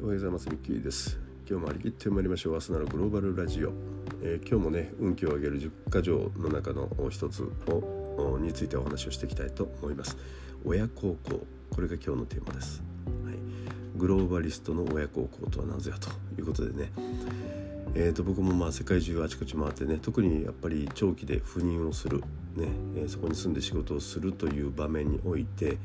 おはようございます。ミッキーです。今日も張り切ってまいりましょう。アスナルグローバルラジオ、えー、今日もね運気を上げる10か条の中の一つをについてお話をしていきたいと思います。親孝行。これが今日のテーマです、はい、グローバリストの親孝行とは何ぞやということでね。えー、と僕もまあ世界中あちこち回ってね特にやっぱり長期で赴任をする、ね。えー、そこに住んで仕事をするという場面において、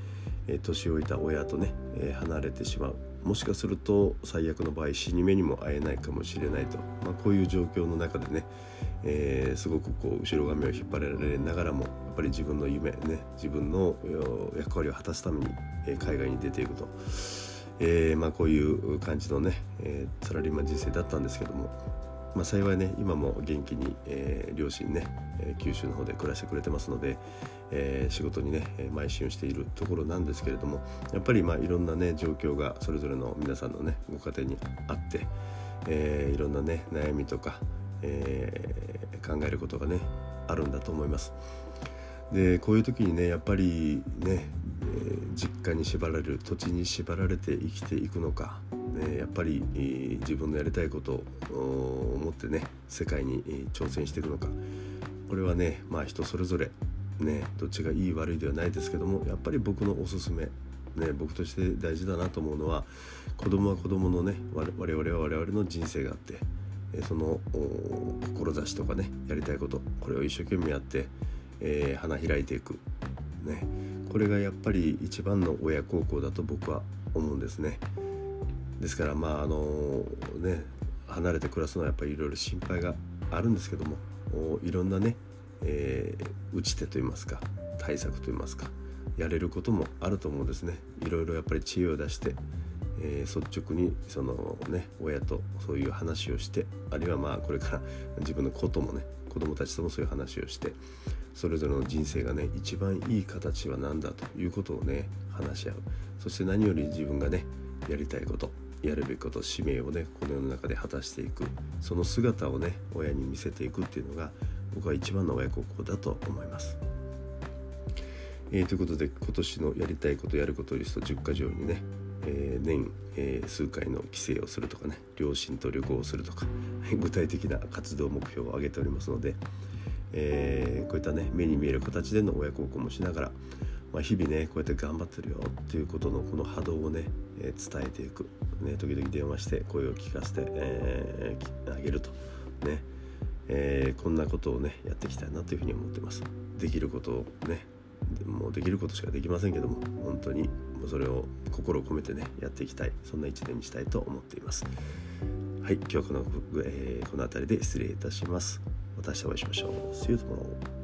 えー、年老いた親とね、え離れてしまう。もしかすると最悪の場合死に目にも会えないかもしれないと、まあ、こういう状況の中でね、えー、すごくこう後ろ髪を引っ張られながらもやっぱり自分の夢ね自分の役割を果たすために、海外に出ていくと、えー、まあ、こういう感じのね、え、サラリーマン人生だったんですけども、まあ、幸いね今も元気に、え両親ね、え九州の方で暮らしてくれてますので、えー、仕事にね邁進をしているところなんですけれどもやっぱりまあいろんなね状況がそれぞれの皆さんのねご家庭にあって、えー、いろんなね悩みとか、えー、考えることがねあるんだと思います。でこういう時にねやっぱりね、え実家に縛られる土地に縛られて生きていくのか、ね、やっぱり、自分のやりたいことを思ってね世界に挑戦していくのか。これはねまあ人それぞれねどっちがいい悪いではないですけどもやっぱり僕のおすすめね、僕として大事だなと思うのは子供は子供のね我々は我々の人生があってその志とかねやりたいことこれを一生懸命やって、えー、花開いていく、ね、これがやっぱり一番の親孝行だと僕は思うんですね。ですからまああのね離れて暮らすのはやっぱりいろいろ心配があるんですけどもいろんなねえー、打ち手といいますか対策といいますかやれることもあると思うんですねいろいろやっぱり知恵を出して、えー、率直にそのね親とそういう話をしてあるいはまあこれから 自分の子ともね子供たちともそういう話をしてそれぞれの人生がね一番いい形は何だということをね話し合うそして何より自分がねやりたいことやるべきこと使命をねこの世の中で果たしていくその姿をね親に見せていくっていうのが僕は一番の親孝行だと思います。えー、ということで今年のやりたいことやることリスト10か条にね、年、えー、数回の帰省をするとかね両親と旅行をするとか 具体的な活動目標を挙げておりますので、えこういったね目に見える形での親孝行もしながら、まあ、日々ねこうやって頑張ってるよっていうことのこの波動をね、え伝えていく、ね、時々電話して声を聞かせて、えーあげると。ねえ、こんなことをねやっていきたいなというふうに思ってます。できることをねもうできることしかできませんけども本当にもうそれを心を込めてねやっていきたいそんな一年にしたいと思っています。はい今日はこの,、えー、この辺りで失礼いたします。また明日お会いしましょう。See you tomorrow